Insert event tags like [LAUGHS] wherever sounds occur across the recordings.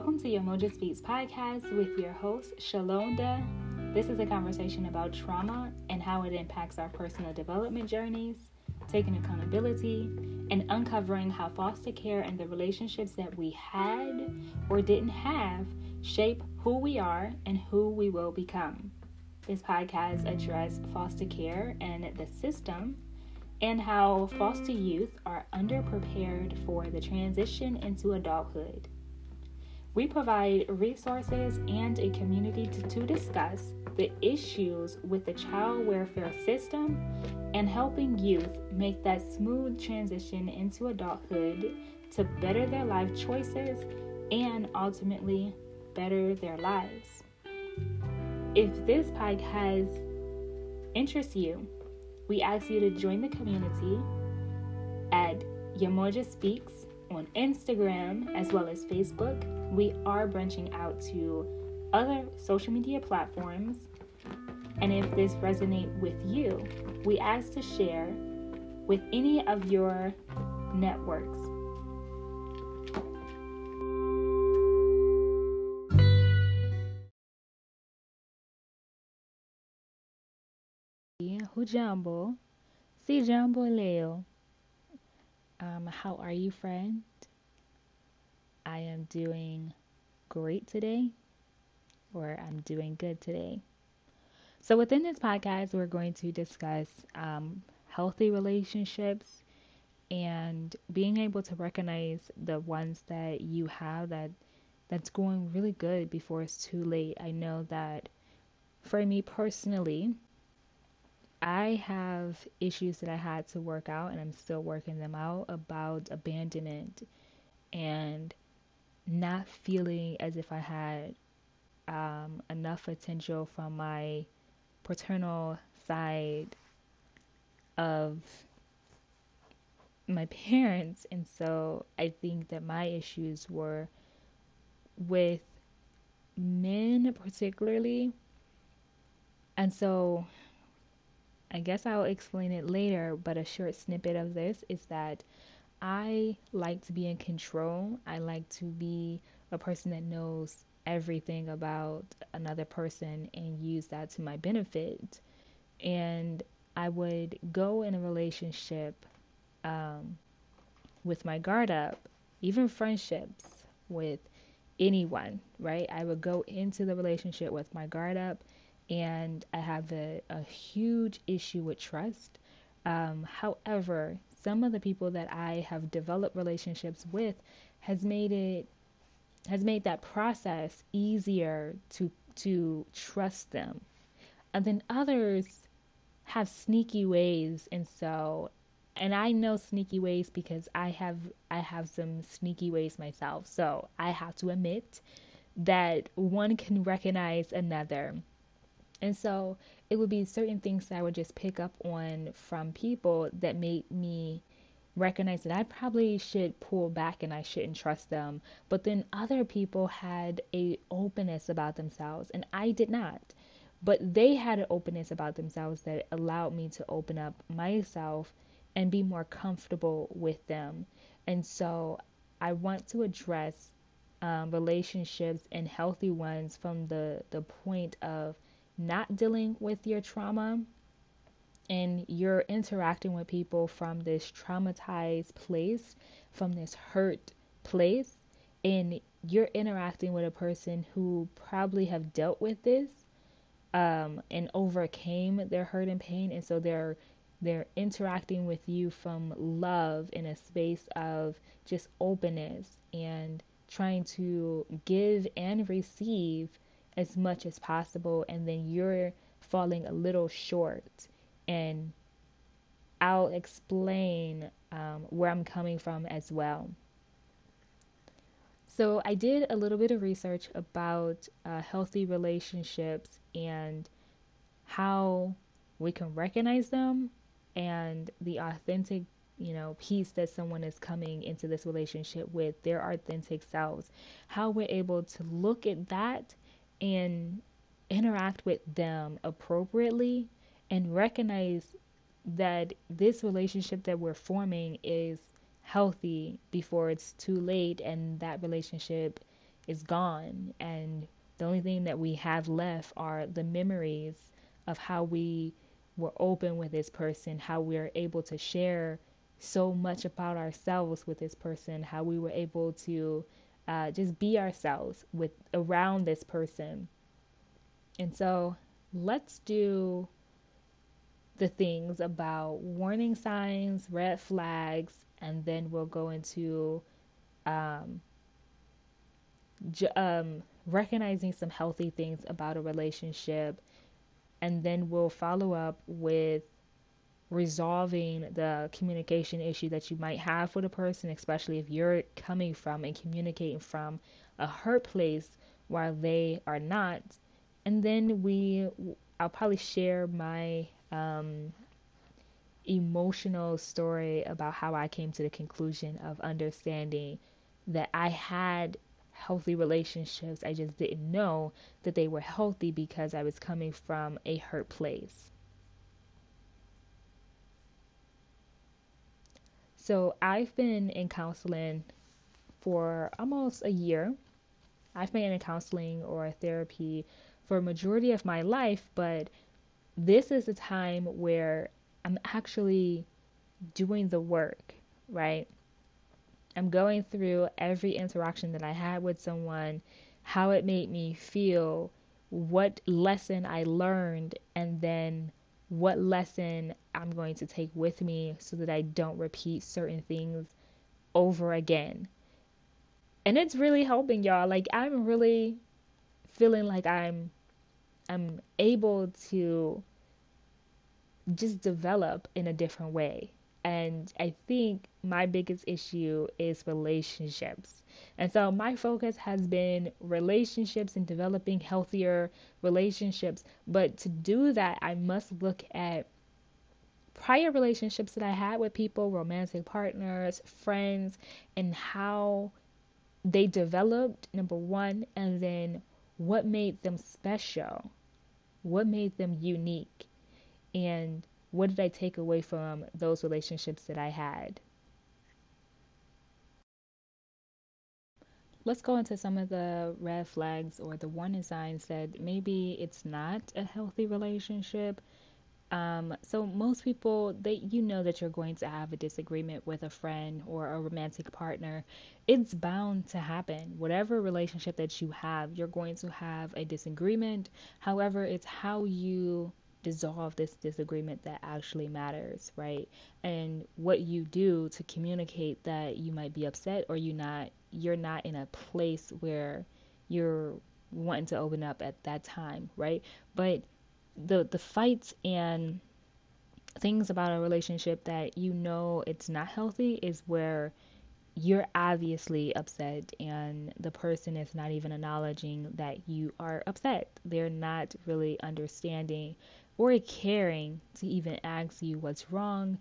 Welcome to your Moja Speaks podcast with your host, Shalonda. This is a conversation about trauma and how it impacts our personal development journeys, taking accountability, and uncovering how foster care and the relationships that we had or didn't have shape who we are and who we will become. This podcast addresses foster care and the system and how foster youth are underprepared for the transition into adulthood. We provide resources and a community to, to, discuss the issues with the child welfare system and helping youth make that smooth transition into adulthood to better their life choices and ultimately better their lives. If this podcast interests you, we ask you to join the community at Yamoja Speaks on Instagram as well as Facebook. We are branching out to other social media platforms. And if this resonates with you, we ask to share with any of your networks. Hujambo, si jambo leo. Um, how are you, friend? I am doing great today, or I'm doing good today. So, within this podcast, we're going to discuss um, healthy relationships and being able to recognize the ones that you have that that's going really good before it's too late. I know that for me personally, I have issues that I had to work out, and I'm still working them out about abandonment and not feeling as if I had um, enough potential from my paternal side of my parents. And so I think that my issues were with men, particularly. And so I guess I'll explain it later, but a short snippet of this is that I like to be in control. I like to be a person that knows everything about another person and use that to my benefit. And I would go in a relationship um, with my guard up, even friendships with anyone, right? I would go into the relationship with my guard up and I have a, a huge issue with trust. Um, however, some of the people that I have developed relationships with has made it has made that process easier to to trust them. And then others have sneaky ways and so and I know sneaky ways because I have I have some sneaky ways myself. So I have to admit that one can recognize another and so it would be certain things that I would just pick up on from people that made me recognize that I probably should pull back and I shouldn't trust them. But then other people had a openness about themselves and I did not. But they had an openness about themselves that allowed me to open up myself and be more comfortable with them. And so I want to address um, relationships and healthy ones from the, the point of not dealing with your trauma and you're interacting with people from this traumatized place, from this hurt place, and you're interacting with a person who probably have dealt with this um, and overcame their hurt and pain, and so they're they're interacting with you from love in a space of just openness and trying to give and receive as much as possible and then you're falling a little short and I'll explain um, where I'm coming from as well. So, I did a little bit of research about uh, healthy relationships and how we can recognize them and the authentic you know piece that someone is coming into this relationship with their authentic selves how we're able to look at that and interact with them appropriately and recognize that this relationship that we're forming is healthy before it's too late and that relationship is gone. And the only thing that we have left are the memories of how we were open with this person, how we are able to share so much about ourselves with this person, how we were able to uh, just be ourselves with around this person. And so let's do the things about warning signs, red flags, and then we'll go into um, um, recognizing some healthy things about a relationship. And then we'll follow up with resolving the communication issue that you might have with a person, especially if you're coming from and communicating from a hurt place while they are not. And then we, I'll probably share my um, emotional story about how I came to the conclusion of understanding that I had healthy relationships. I just didn't know that they were healthy because I was coming from a hurt place. So I've been in counseling for almost a year. I've been in counseling or therapy for a majority of my life, but this is a time where I'm actually doing the work, right? I'm going through every interaction that I had with someone, how it made me feel, what lesson I learned, and then what lesson I'm going to take with me so that I don't repeat certain things over again. And it's really helping y'all. Like I'm really feeling like I'm I'm able to just develop in a different way. And I think my biggest issue is relationships. And so my focus has been relationships and developing healthier relationships. But to do that, I must look at prior relationships that I had with people, romantic partners, friends, and how they developed, number one, and then what made them special, what made them unique, and what did I take away from those relationships that I had? Let's go into some of the red flags or the warning signs that maybe it's not a healthy relationship. Um, so most people, they you know that you're going to have a disagreement with a friend or a romantic partner. It's bound to happen. Whatever relationship that you have, you're going to have a disagreement. However, it's how you dissolve this disagreement that actually matters, right? And what you do to communicate that you might be upset or you not you're not in a place where you're wanting to open up at that time, right? But the the fights and things about a relationship that you know it's not healthy is where you're obviously upset and the person is not even acknowledging that you are upset. They're not really understanding or caring to even ask you what's wrong,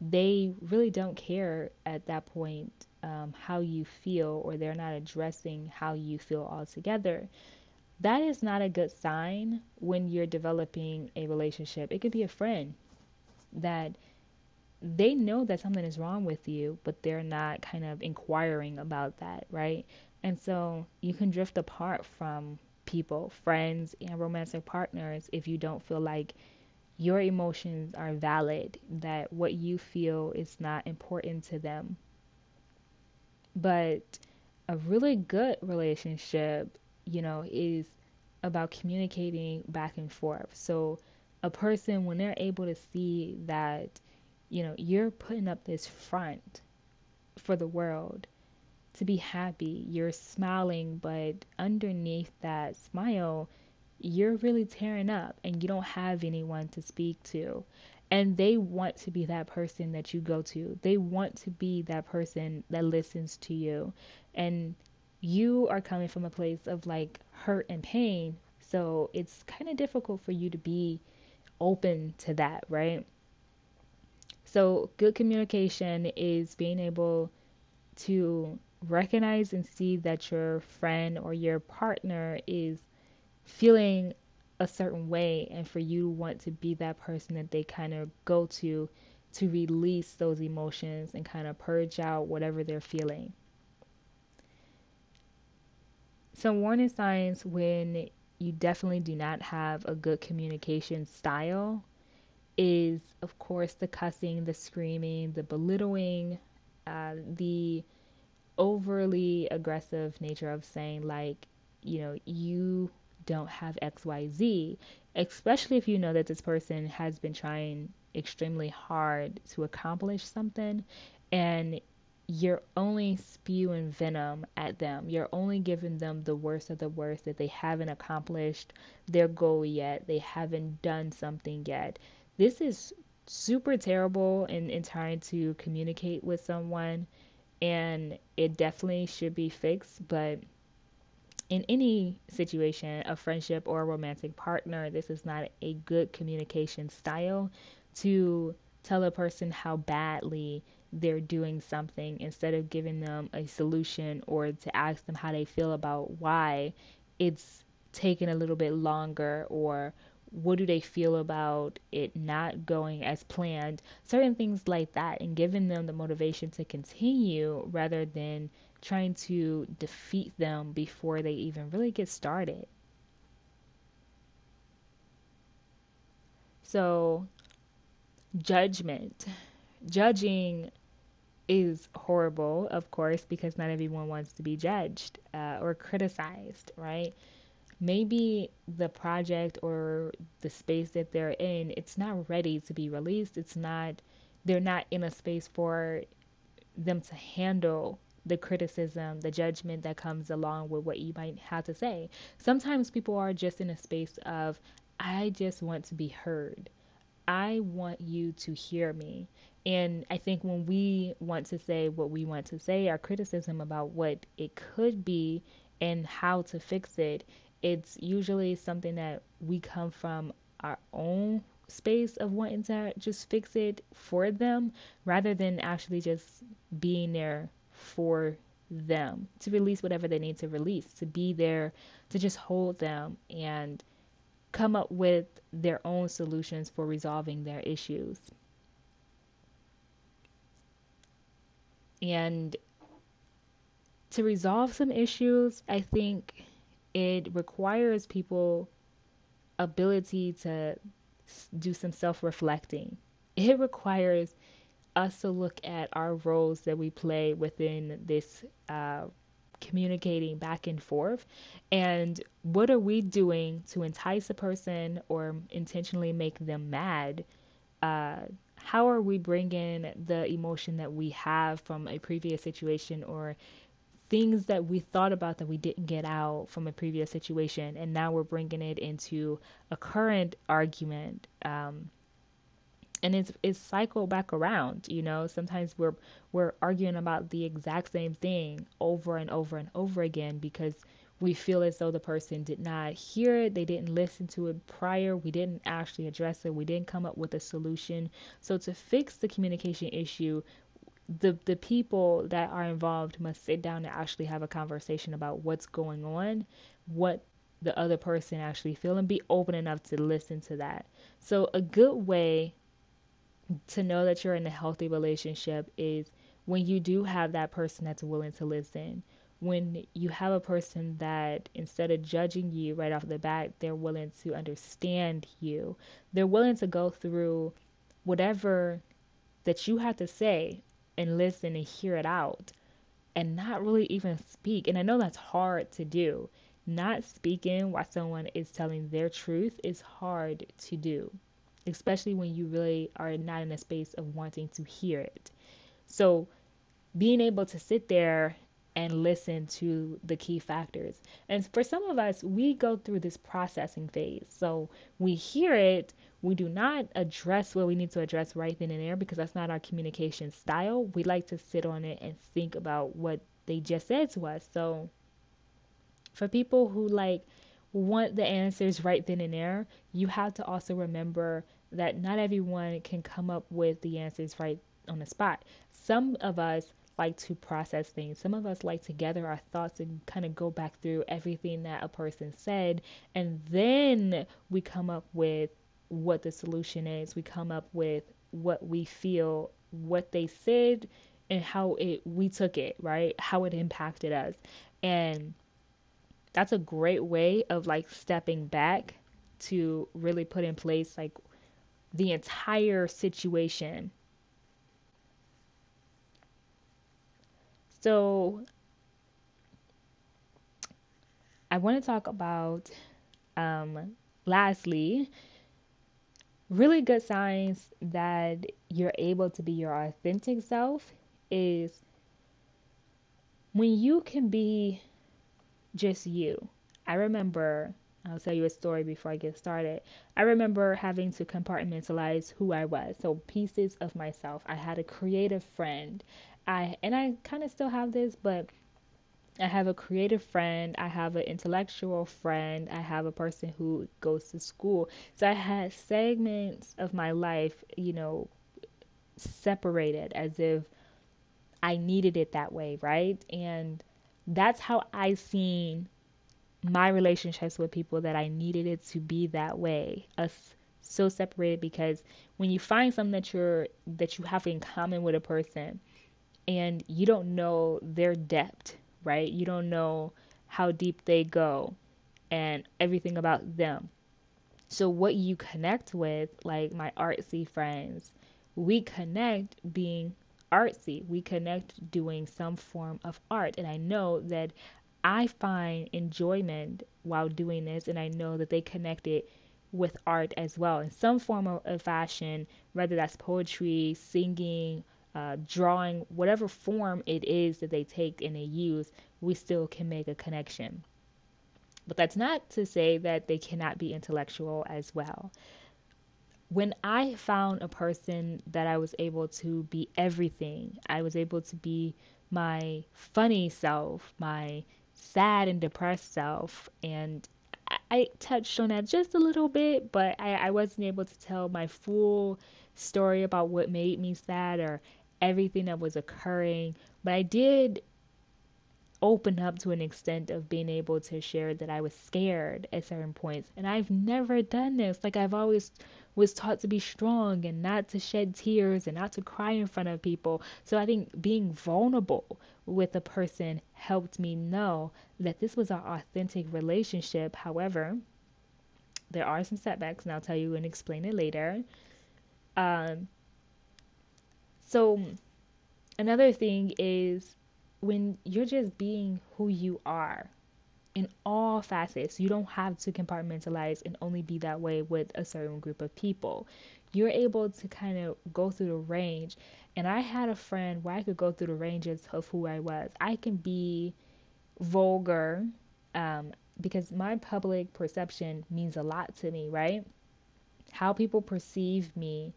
they really don't care at that point um, how you feel, or they're not addressing how you feel altogether. That is not a good sign when you're developing a relationship. It could be a friend that they know that something is wrong with you, but they're not kind of inquiring about that, right? And so you can drift apart from people, friends, and romantic partners if you don't feel like your emotions are valid, that what you feel is not important to them. But a really good relationship, you know, is about communicating back and forth. So a person, when they're able to see that, you know, you're putting up this front for the world to be happy. You're smiling, but underneath that smile, you're really tearing up and you don't have anyone to speak to. And they want to be that person that you go to. They want to be that person that listens to you. And you are coming from a place of like hurt and pain. So it's kind of difficult for you to be open to that, right? So, good communication is being able to recognize and see that your friend or your partner is feeling a certain way and for you to want to be that person that they kind of go to to release those emotions and kind of purge out whatever they're feeling. Some warning signs when you definitely do not have a good communication style is, of course, the cussing, the screaming, the belittling, uh, the overly aggressive nature of saying, like, you know, you don't have XYZ, especially if you know that this person has been trying extremely hard to accomplish something and you're only spewing venom at them. You're only giving them the worst of the worst that they haven't accomplished their goal yet. They haven't done something yet. This is super terrible in, in trying to communicate with someone, and it definitely should be fixed. But in any situation, a friendship or a romantic partner, this is not a good communication style to tell a person how badly they're doing something instead of giving them a solution or to ask them how they feel about why it's taking a little bit longer or what do they feel about it not going as planned. Certain things like that and giving them the motivation to continue rather than trying to defeat them before they even really get started. So judgment. Judging is horrible, of course, because not everyone wants to be judged uh, or criticized, right? Maybe the project or the space that they're in, it's not ready to be released. It's not, they're not in a space for them to handle the criticism, the judgment that comes along with what you might have to say. Sometimes people are just in a space of, I just want to be heard. I want you to hear me. And I think when we want to say what we want to say, our criticism about what it could be and how to fix it, it's usually something that we come from our own space of wanting to just fix it for them rather than actually just being there for them to release whatever they need to release, to be there to just hold them and come up with their own solutions for resolving their issues. And to resolve some issues, I think it requires people ability to do some self-reflecting. It requires us to look at our roles that we play within this uh, communicating back and forth and what are we doing to entice a person or intentionally make them mad uh, how are we bringing the emotion that we have from a previous situation or things that we thought about that we didn't get out from a previous situation? And now we're bringing it into a current argument um, and it's it's cycled back around you know? Sometimes we're we're arguing about the exact same thing over and over and over again because we feel as though the person did not hear it, they didn't listen to it prior, we didn't actually address it, we didn't come up with a solution. So to fix the communication issue, the the people that are involved must sit down and actually have a conversation about what's going on, what the other person actually feel and be open enough to listen to that. So a good way to know that you're in a healthy relationship is when you do have that person that's willing to listen when you have a person that instead of judging you right off the bat, they're willing to understand you. They're willing to go through whatever that you have to say and listen and hear it out and not really even speak. And I know that's hard to do. Not speaking while someone is telling their truth is hard to do, especially when you really are not in a space of wanting to hear it. So, being able to sit there and listen to the key factors. And for some of us, we go through this processing phase. So we hear it, we do not address what we need to address right then and there because that's not our communication style. We like to sit on it and think about what they just said to us. So for people who like want the answers right then and there, you have to also remember that not everyone can come up with the answers right on the spot. Some of us like to process things. Some of us like to gather our thoughts and kind of go back through everything that a person said, and then we come up with what the solution is. We come up with what we feel, what they said, and how it we took it, right? How it impacted us. And that's a great way of like stepping back to really put in place like the entire situation. So I want to talk about um, lastly really good signs that you're able to be your authentic self is when you can be just you. I remember, I'll tell you a story before I get started. I remember having to compartmentalize who I was. So pieces of myself. I had a creative friend. I and I kind of still have this, but I have a creative friend, I have an intellectual friend, I have a person who goes to school. So I had segments of my life, you know, separated as if I needed it that way, right? And that's how I seen my relationships with people that I needed it to be that way. Us so separated because when you find something that you're that you have in common with a person and you don't know their depth right? You don't know how deep they go and everything about them. So, what you connect with, like my artsy friends, we connect being artsy. We connect doing some form of art. And I know that I find enjoyment while doing this, and I know that they connect it with art as well in some form of fashion, whether that's poetry, singing, uh, drawing, whatever form it is that they take and they use, we still can make a connection. But that's not to say that they cannot be intellectual as well. When I found a person that I was able to be everything, I was able to be my funny self, my sad and depressed self, and I touched on that just a little bit, but I, I wasn't able to tell my full story about what made me sad or everything that was occurring. But I did open up to an extent of being able to share that I was scared at certain points. And I've never done this. Like I've always was taught to be strong and not to shed tears and not to cry in front of people. So I think being vulnerable with a person helped me know that this was our authentic relationship. However, there are some setbacks, and I'll tell you and explain it later. Um, so, another thing is when you're just being who you are in all facets, you don't have to compartmentalize and only be that way with a certain group of people. You're able to kind of go through the range. And I had a friend where I could go through the ranges of who I was. I can be vulgar um, because my public perception means a lot to me, right? How people perceive me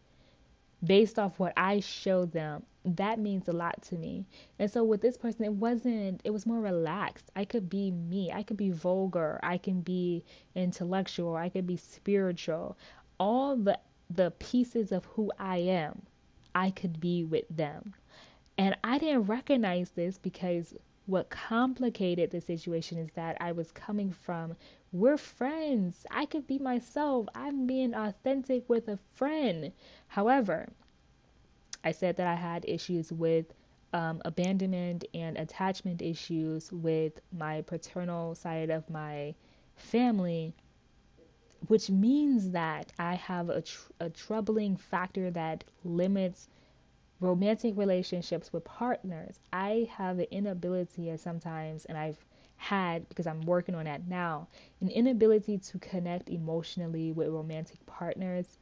based off what I show them, that means a lot to me. And so with this person, it wasn't, it was more relaxed. I could be me. I could be vulgar. I can be intellectual. I could be spiritual. All the, the pieces of who I am, I could be with them. And I didn't recognize this because what complicated the situation is that I was coming from we're friends. I could be myself. I'm being authentic with a friend. However, I said that I had issues with um, abandonment and attachment issues with my paternal side of my family, which means that I have a, tr- a troubling factor that limits romantic relationships with partners, I have an inability at sometimes, and I've had because I'm working on that now, an inability to connect emotionally with romantic partners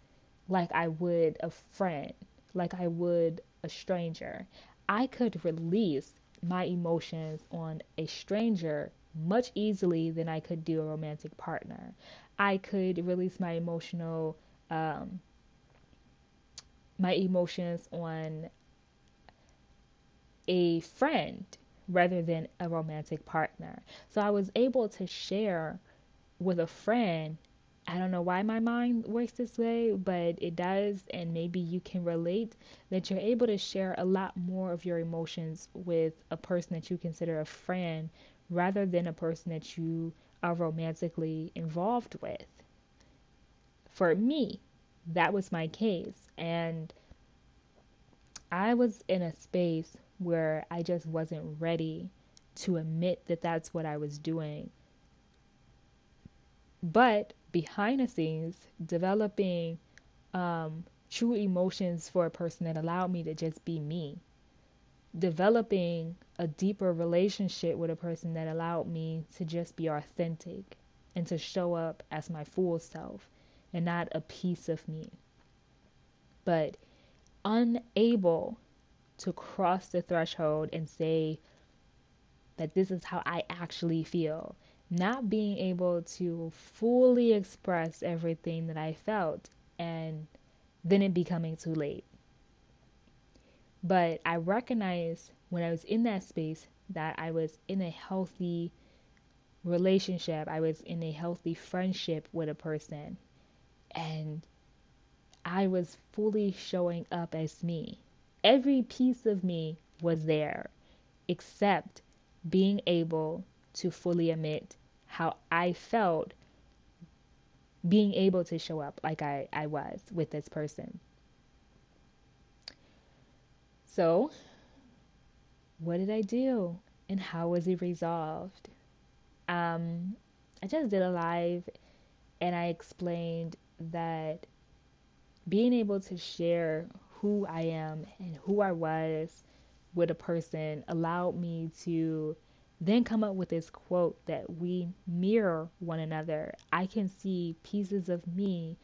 like I would a friend, like I would a stranger. I could release my emotions on a stranger much easily than I could do a romantic partner. I could release my emotional um, my emotions on a friend rather than a romantic partner. So I was able to share with a friend. I don't know why my mind works this way, but it does, and maybe you can relate that you're able to share a lot more of your emotions with a person that you consider a friend rather than a person that you are romantically involved with. For me, that was my case. And I was in a space where I just wasn't ready to admit that that's what I was doing. But behind the scenes, developing um, true emotions for a person that allowed me to just be me. Developing a deeper relationship with a person that allowed me to just be authentic and to show up as my full self and not a piece of me. But unable to cross the threshold and say that this is how I actually feel. Not being able to fully express everything that I felt and then it becoming too late. But I recognized when I was in that space that I was in a healthy relationship, I was in a healthy friendship with a person, and I was fully showing up as me. Every piece of me was there, except being able to fully admit how I felt being able to show up like I, I was with this person. So, what did I do and how was it resolved? Um, I just did a live and I explained that being able to share who I am and who I was with a person allowed me to then come up with this quote that we mirror one another. I can see pieces of me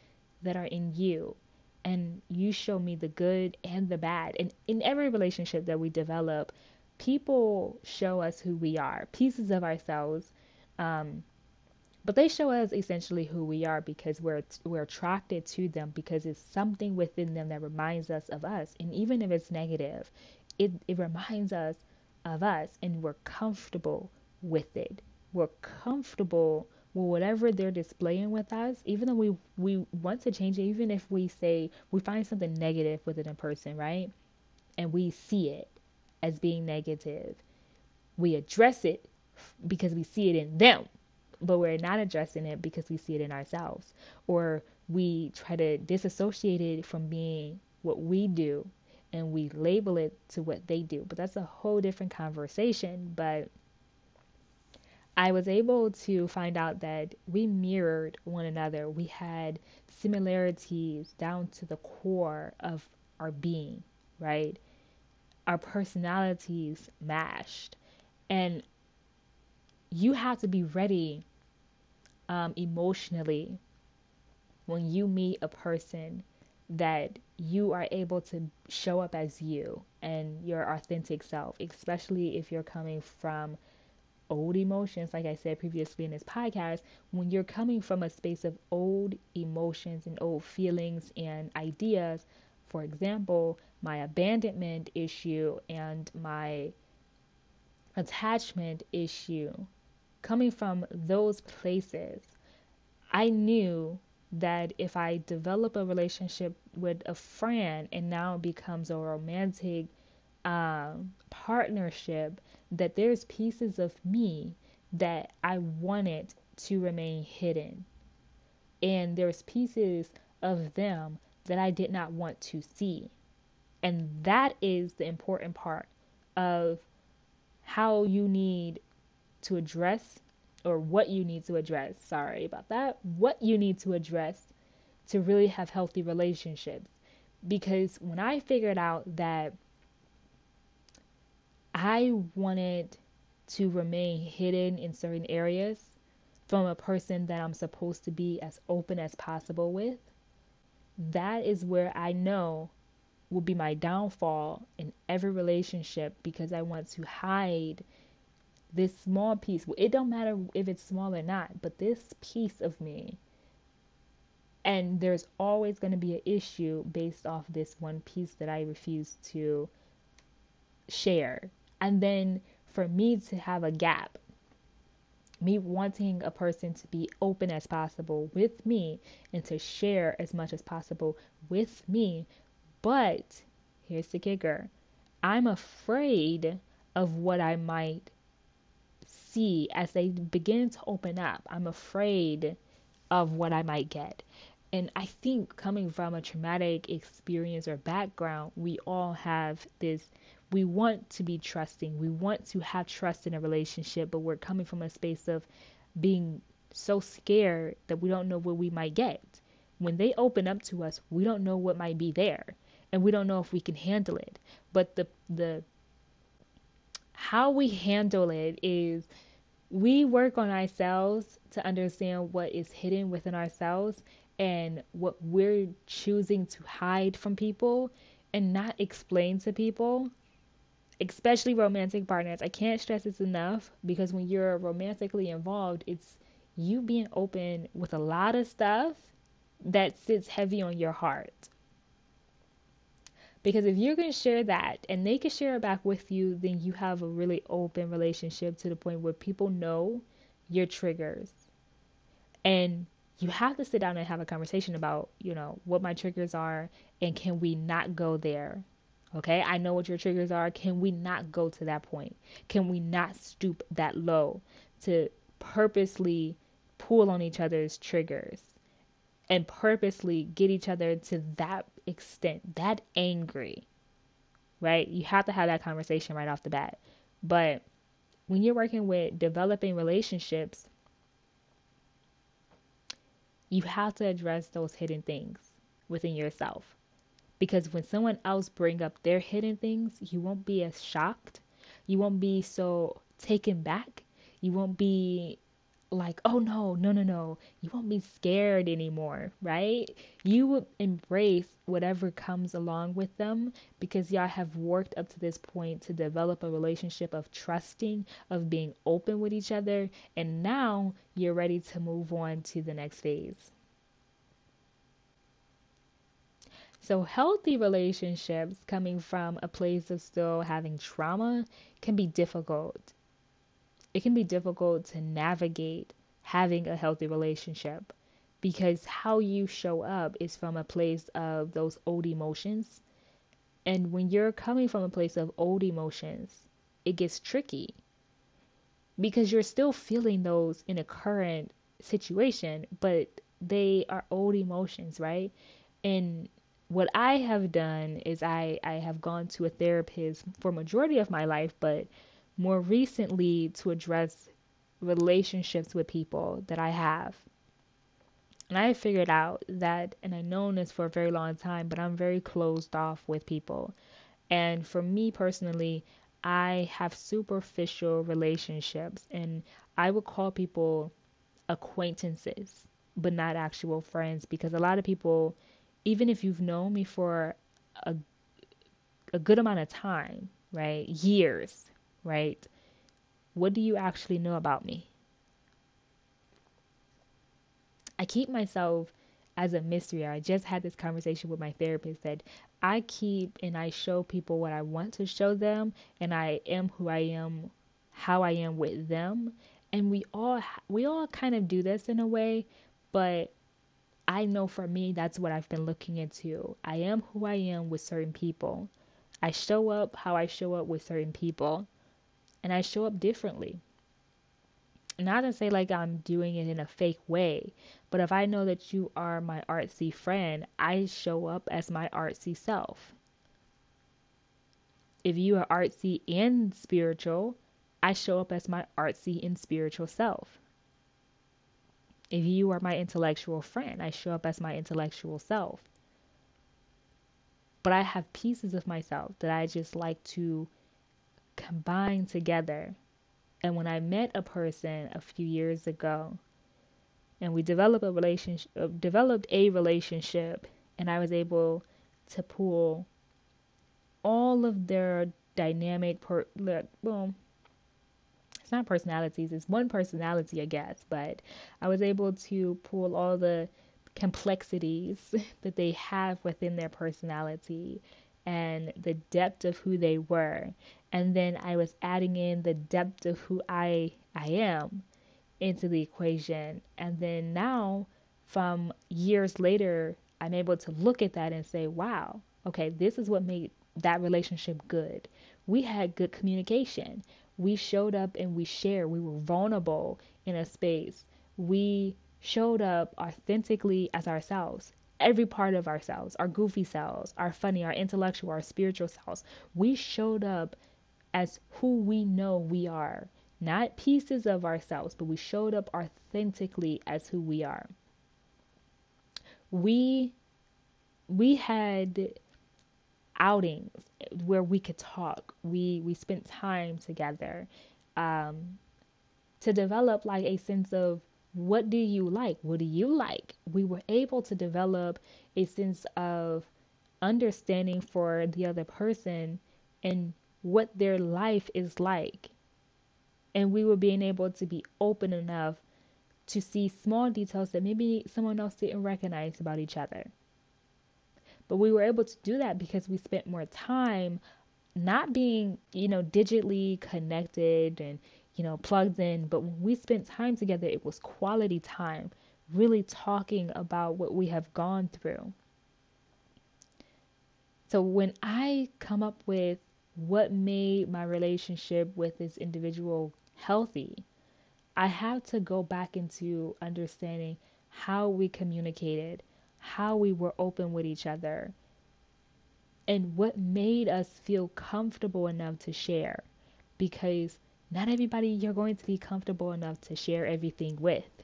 that are in you, and you show me the good and the bad. And in every relationship that we develop, people show us who we are, pieces of ourselves. Um, but they show us essentially who we are because we're we're attracted to them because it's something within them that reminds us of us and even if it's negative it, it reminds us of us and we're comfortable with it. We're comfortable with whatever they're displaying with us, even though we, we want to change it, even if we say we find something negative within a person, right? And we see it as being negative. We address it because we see it in them, but we're not addressing it because we see it in ourselves. Or we try to disassociate it from being what we do and we label it to what they do. But that's a whole different conversation. But I was able to find out that we mirrored one another. We had similarities down to the core of our being, right? Our personalities matched. And you have to be ready um, emotionally when you meet a person that you are able to show up as you and your authentic self, especially if you're coming from old emotions, like I said previously in this podcast, when you're coming from a space of old emotions and old feelings and ideas, for example, my abandonment issue and my attachment issue, coming from those places, I knew that if I develop a relationship with a friend and now it becomes a romantic um, partnership, that there's pieces of me that I wanted to remain hidden. And there's pieces of them that I did not want to see. And that is the important part of how you need to address or what you need to address. Sorry about that. What you need to address to really have healthy relationships. Because when I figured out that I wanted to remain hidden in certain areas from a person that I'm supposed to be as open as possible with, that is where I know will be my downfall in every relationship because I want to hide this small piece it don't matter if it's small or not but this piece of me and there's always going to be an issue based off this one piece that I refuse to share. And then for me to have a gap me wanting a person to be open as possible with me and to share as much as possible with me. But here's the kicker I'm afraid of what I might see as they begin to open up. I'm afraid of what I might get. And I think coming from a traumatic experience or background, we all have this. We want to be trusting. We want to have trust in a relationship, but we're coming from a space of being so scared that we don't know what we might get. When they open up to us, we don't know what might be there and we don't know if we can handle it. But the the how we handle it is we work on ourselves to understand what is hidden within ourselves and what we're choosing to hide from people and not explain to people especially romantic partners. I can't stress this enough because when you're romantically involved, it's you being open with a lot of stuff that sits heavy on your heart. Because if you're going to share that and they can share it back with you, then you have a really open relationship to the point where people know your triggers. And you have to sit down and have a conversation about, you know, what my triggers are and can we not go there? Okay, I know what your triggers are. Can we not go to that point? Can we not stoop that low to purposely pull on each other's triggers and purposely get each other to that extent, that angry? Right? You have to have that conversation right off the bat. But when you're working with developing relationships, you have to address those hidden things within yourself because when someone else bring up their hidden things you won't be as shocked you won't be so taken back you won't be like oh no no no no. You won't be scared anymore right? You will embrace whatever comes along with them because y'all have worked up to this point to develop a relationship of trusting of being open with each other and now you're ready to move on to the next phase. So, healthy relationships coming from a place of still having trauma can be difficult. It can be difficult to navigate having a healthy relationship because how you show up is from a place of those old emotions. And when you're coming from a place of old emotions, it gets tricky because you're still feeling those in a current situation, but they are old emotions, right? And what I have done is I, I have gone to a therapist for majority of my life, but more recently to address relationships with people that I have. And I figured out that, and I've known this for a very long time, but I'm very closed off with people. And for me personally, I have superficial relationships, and I would call people acquaintances, but not actual friends, because a lot of people even if you've known me for a, a good amount of time, right? Years, right? What do you actually know about me? I keep myself as a mystery. I just had this conversation with my therapist that I keep and I show people what I want to show them and I am who I am, how I am with them. And we all we all kind of do this in a way, but I know for me, that's what I've been looking into. I am who I am with certain people. I show up how I show up with certain people, and I show up differently. Not to say like I'm doing it in a fake way, but if I know that you are my artsy friend, I show up as my artsy self. If you are artsy and spiritual, I show up as my artsy and spiritual self. If you are my intellectual friend, I show up as my intellectual self. But I have pieces of myself that I just like to combine together. And when I met a person a few years ago, and we developed a relationship, uh, developed a relationship, and I was able to pull all of their dynamic, per, well, it's not personalities, it's one personality, I guess, but I was able to pull all the complexities [LAUGHS] that they have within their personality and the depth of who they were. And then I was adding in the depth of who I I am into the equation. And then now from years later, I'm able to look at that and say, wow, okay, this is what made that relationship good. We had good communication we showed up and we shared. We were vulnerable in a space. We showed up authentically as ourselves. Every part of ourselves, our goofy selves, our funny, our intellectual, our spiritual selves. We showed up as who we know we are, not pieces of ourselves, but we showed up authentically as who we are. We we had outings where we could talk. We we spent time together um, to develop like a sense of what do you like? What do you like? We were able to develop a sense of understanding for the other person and what their life is like. And we were being able to be open enough to see small details that maybe someone else didn't recognize about each other. But we were able to do that because we spent more time not being, you know, digitally connected and, you know, plugged in, but when we spent time together, it was quality time, really talking about what we have gone through. So when I come up with what made my relationship with this individual healthy, I have to go back into understanding how we communicated, how we were open with each other, and what made us feel comfortable enough to share. Because not everybody you're going to be comfortable enough to share everything with.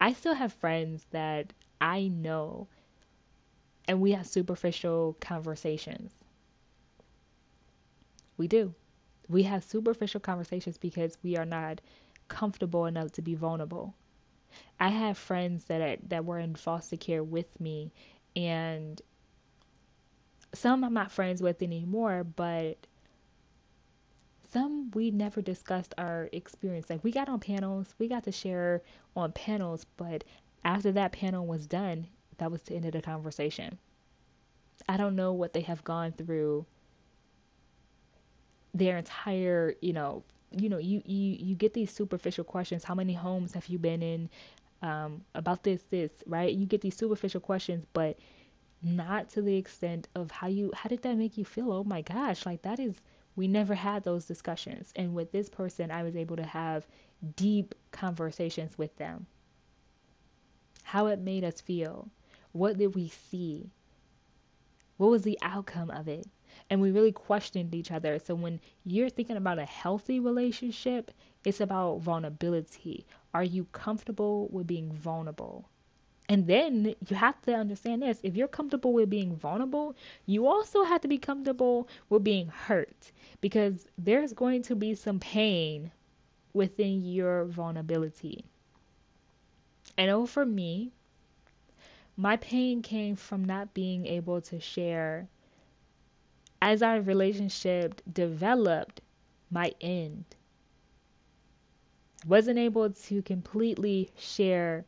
I still have friends that I know and we have superficial conversations. We do. We have superficial conversations because we are not comfortable enough to be vulnerable. I have friends that are, that were in foster care with me and some I'm not friends with anymore, but some we never discussed our experience. Like we got on panels, we got to share on panels, but after that panel was done, that was the end of the conversation. I don't know what they have gone through their entire, you know, you know, you you you get these superficial questions. How many homes have you been in? Um, about this, this, right? You get these superficial questions, but not to the extent of how you how did that make you feel oh my gosh like that is we never had those discussions. And with this person i was able to have deep conversations with them. How it made us feel. What did we see? What was the outcome of it? And we really questioned each other. So when you're thinking about a healthy relationship it's about vulnerability. Are you comfortable with being vulnerable and then you have to understand this if you're comfortable with being vulnerable, you also have to be comfortable with being hurt because there's going to be some pain within your vulnerability. I know oh, for me, my pain came from not being able to share as our relationship developed my end. Wasn't able to completely share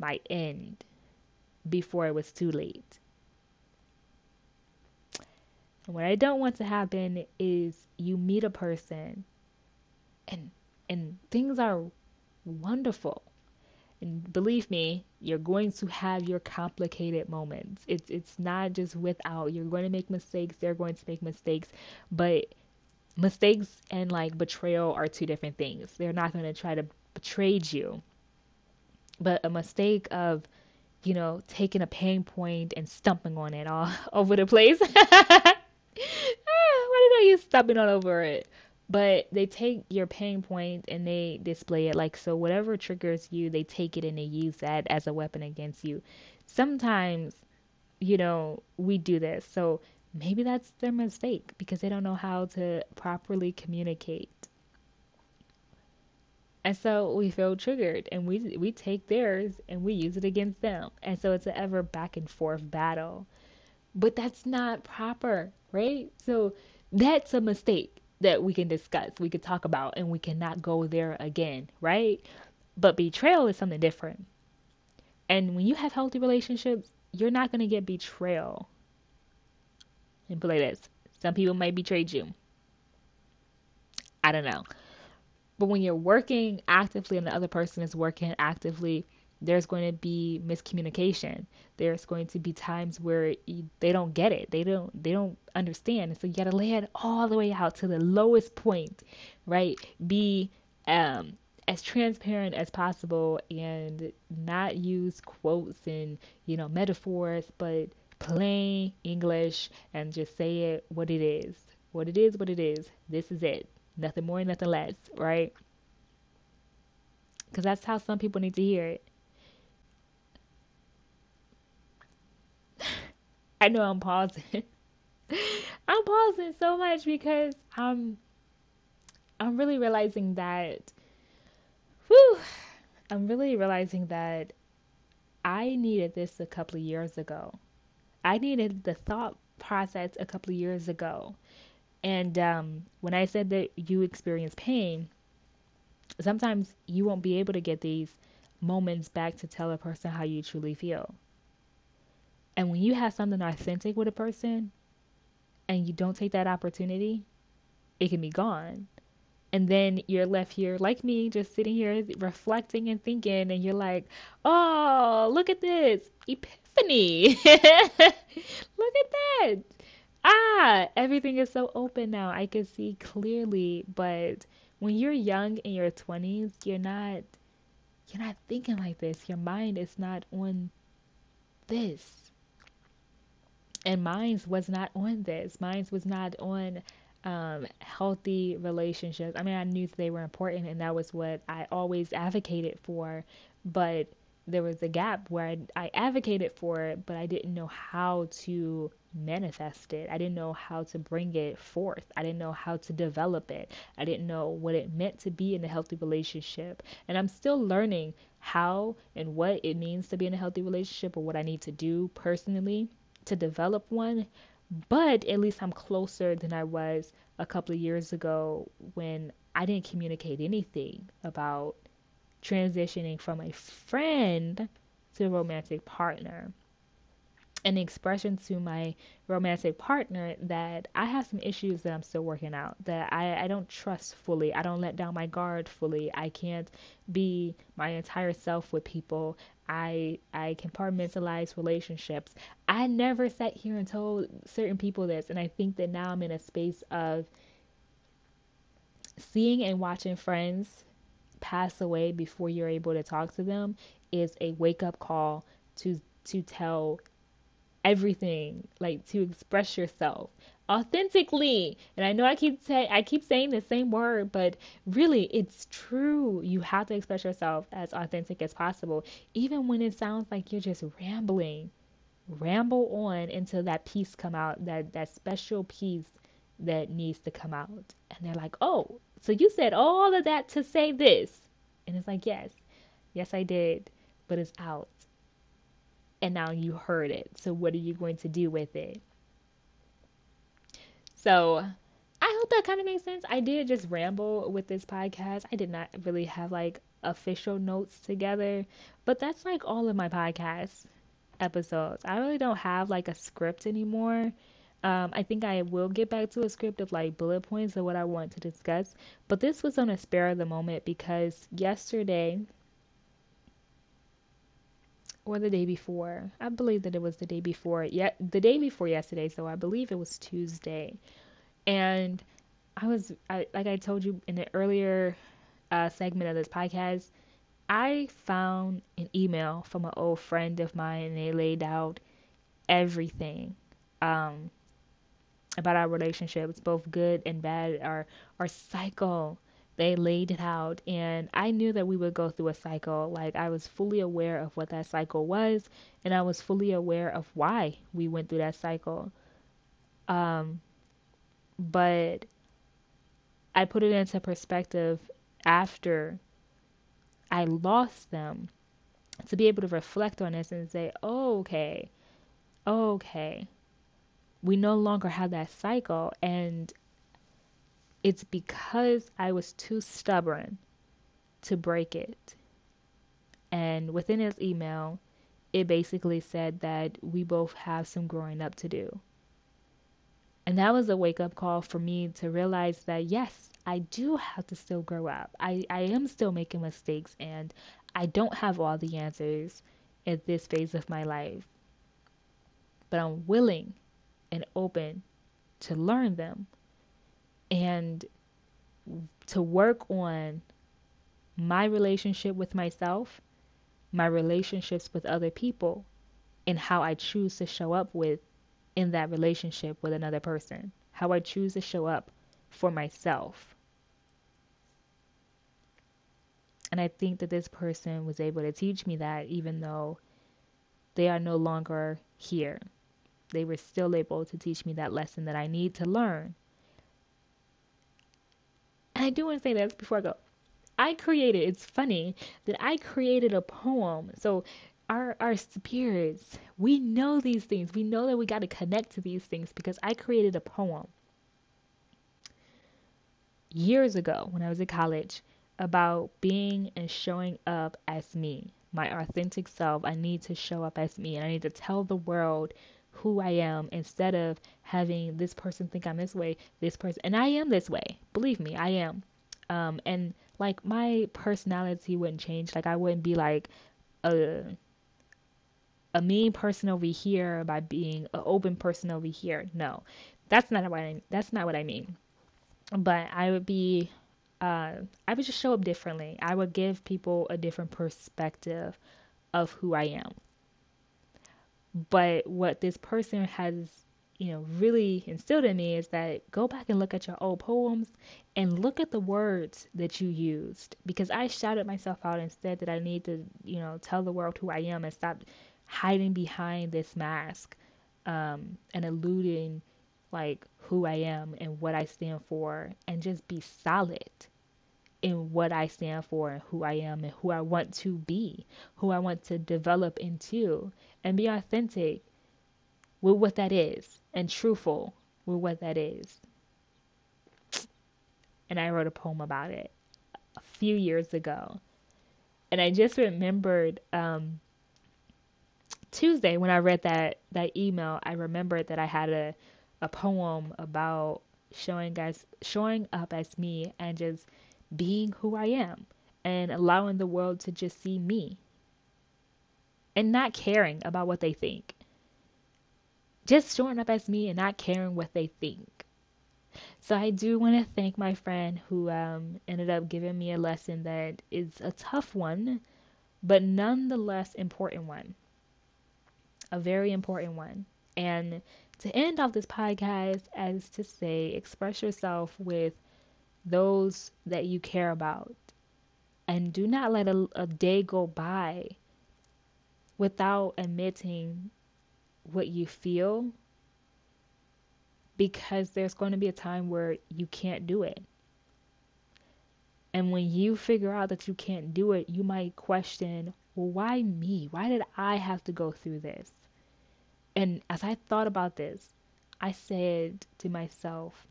might end before it was too late. And what I don't want to happen is you meet a person and and things are wonderful. And believe me, you're going to have your complicated moments. It's it's not just without. You're going to make mistakes. They're going to make mistakes, but mistakes and like betrayal are two different things. They're not going to try to betray you but a mistake of you know taking a pain point and stumping on it all [LAUGHS] over the place. [LAUGHS] Ah, why did i use stumping all over it? But they take your pain point and they display it like so whatever triggers you they take it and they use that as a weapon against you. Sometimes you know we do this so maybe that's their mistake because they don't know how to properly communicate and so we feel triggered and we we take theirs and we use it against them. And so it's an ever back and forth battle. But that's not proper, right? So that's a mistake that we can discuss, we could talk about, and we cannot go there again, right? But betrayal is something different. And when you have healthy relationships, you're not going to get betrayal. And play this. Some people might betray you. I don't know. But when you're working actively and the other person is working actively, there's going to be miscommunication. There's going to be times where you, they don't get it. They don't they don't understand. And so you got to lay it all the way out to the lowest point, right? Be um as transparent as possible and not use quotes and you know metaphors but plain english and just say it what it is what it is what it is this is it Nothing more, nothing less, right? Because that's how some people need to hear it. [LAUGHS] I know I'm pausing. [LAUGHS] I'm pausing so much because I'm I'm really realizing that whew, I'm really realizing that I needed this a couple of years ago. I needed the thought process a couple of years ago. And um, when I said that you experience pain, sometimes you won't be able to get these moments back to tell a person how you truly feel. And when you have something authentic with a person and you don't take that opportunity, it can be gone. And then you're left here, like me, just sitting here reflecting and thinking, and you're like, oh, look at this epiphany. [LAUGHS] look at that. Ah, everything is so open now. I can see clearly. But when you're young in your 20s, you're not. You're not thinking like this. Your mind is not on this. And mine's was not on this. Mine's was not on um, healthy relationships. I mean, I knew they were important, and that was what I always advocated for. But there was a gap where I, I advocated for it, but I didn't know how to manifest it. I didn't know how to bring it forth. I didn't know how to develop it. I didn't know what it meant to be in a healthy relationship. And I'm still learning how and what it means to be in a healthy relationship or what I need to do personally to develop one but at least I'm closer than I was a couple of years ago when I didn't communicate anything about transitioning from a friend to a romantic partner an expression to my romantic partner that I have some issues that I'm still working out, that I, I don't trust fully. I don't let down my guard fully. I can't be my entire self with people. I I compartmentalize relationships. I never sat here and told certain people this, and I think that now I'm in a space of seeing and watching friends pass away before you're able to talk to them is a wake up call to to tell everything, like to express yourself authentically. And I know I keep say I keep saying the same word, but really it's true. You have to express yourself as authentic as possible, even when it sounds like you're just rambling. Ramble on until that piece come out, that that special piece that needs to come out. And they're like, "Oh, so you said all of that to say this?" And it's like, "Yes. Yes, I did, but it's out." And now you heard it. So, what are you going to do with it? So, I hope that kind of makes sense. I did just ramble with this podcast. I did not really have like official notes together, but that's like all of my podcast episodes. I really don't have like a script anymore. Um, I think I will get back to a script of like bullet points of what I want to discuss, but this was on a spare of the moment because yesterday or the day before. I believe that it was the day before. Yeah, the day before yesterday. So I believe it was Tuesday. And I was, I, like I told you in the earlier uh, segment of this podcast, I found an email from an old friend of mine, and they laid out everything um, about our relationships, both good and bad, our our cycle they laid it out and I knew that we would go through a cycle. Like I was fully aware of what that cycle was and I was fully aware of why we went through that cycle. Um but I put it into perspective after I lost them to be able to reflect on this and say, oh, okay, okay, we no longer have that cycle. And it's because I was too stubborn to break it. And within his email, it basically said that we both have some growing up to do. And that was a wake up call for me to realize that yes, I do have to still grow up. I, I am still making mistakes and I don't have all the answers at this phase of my life. But I'm willing and open to learn them and to work on my relationship with myself, my relationships with other people, and how I choose to show up with in that relationship with another person, how I choose to show up for myself. And I think that this person was able to teach me that even though they are no longer here. They were still able to teach me that lesson that I need to learn. And I do want to say this before I go. I created, it's funny that I created a poem. So our our spirits, we know these things. We know that we got to connect to these things because I created a poem years ago when I was in college about being and showing up as me, my authentic self. I need to show up as me and I need to tell the world who I am instead of having this person think I'm this way, this person, and I am this way. Believe me, I am. Um, and like my personality wouldn't change. Like I wouldn't be like a a mean person over here by being an open person over here. No, that's not what I. That's not what I mean. But I would be. Uh, I would just show up differently. I would give people a different perspective of who I am. But what this person has, you know, really instilled in me is that go back and look at your old poems and look at the words that you used. Because I shouted myself out and said that I need to, you know, tell the world who I am and stop hiding behind this mask um, and eluding like who I am and what I stand for and just be solid in what I stand for and who I am and who I want to be, who I want to develop into, and be authentic with what that is and truthful with what that is. And I wrote a poem about it a few years ago. And I just remembered um, Tuesday when I read that, that email, I remembered that I had a, a poem about showing guys showing up as me and just being who I am and allowing the world to just see me and not caring about what they think. Just showing up as me and not caring what they think. So I do want to thank my friend who um, ended up giving me a lesson that is a tough one, but nonetheless important one. A very important one. And to end off this podcast as to say, express yourself with those that you care about. And do not let a, a day go by without admitting what you feel because there's going to be a time where you can't do it. And when you figure out that you can't do it, you might question, well, why me? Why did I have to go through this? And as I thought about this, I said to myself,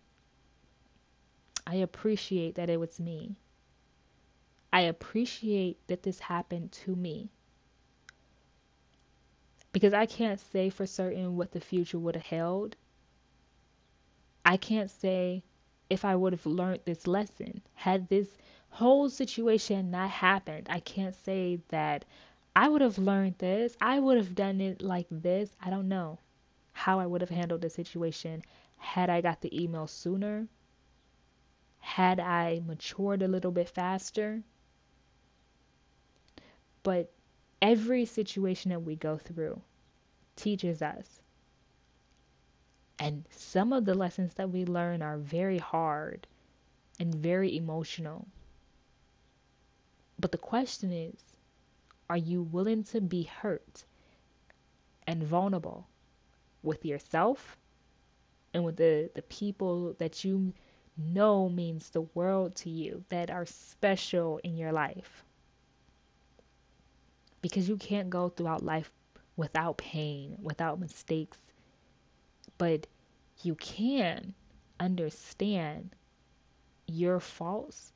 I appreciate that it was me. I appreciate that this happened to me. Because I can't say for certain what the future would have held. I can't say if I would have learned this lesson. Had this whole situation not happened, I can't say that I would have learned this. I would have done it like this. I don't know how I would have handled the situation had I got the email sooner had I matured a little bit faster. But every situation that we go through teaches us. And some of the lessons that we learn are very hard and very emotional. But the question is are you willing to be hurt and vulnerable with yourself and with the, the people that you know means the world to you, that are special in your life. Because you can't go throughout life without pain, without mistakes. But you can understand your faults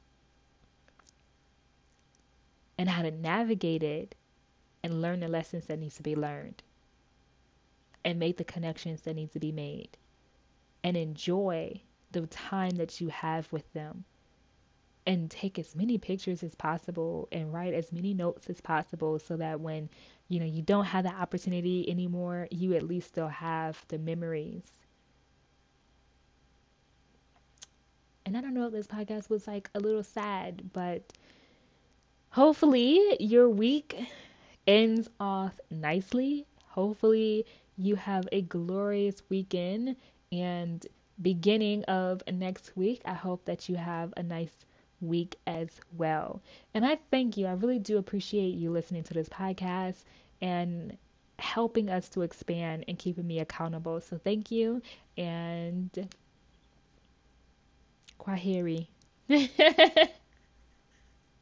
and how to navigate it and learn the lessons that needs to be learned and make the connections that need to be made and enjoy the time that you have with them and take as many pictures as possible and write as many notes as possible so that when you know you don't have the opportunity anymore you at least still have the memories and i don't know if this podcast was like a little sad but hopefully your week ends off nicely hopefully you have a glorious weekend and beginning of next week. I hope that you have a nice week as well. And I thank you. I really do appreciate you listening to this podcast and helping us to expand and keeping me accountable. So thank you and Kwaheri. [LAUGHS]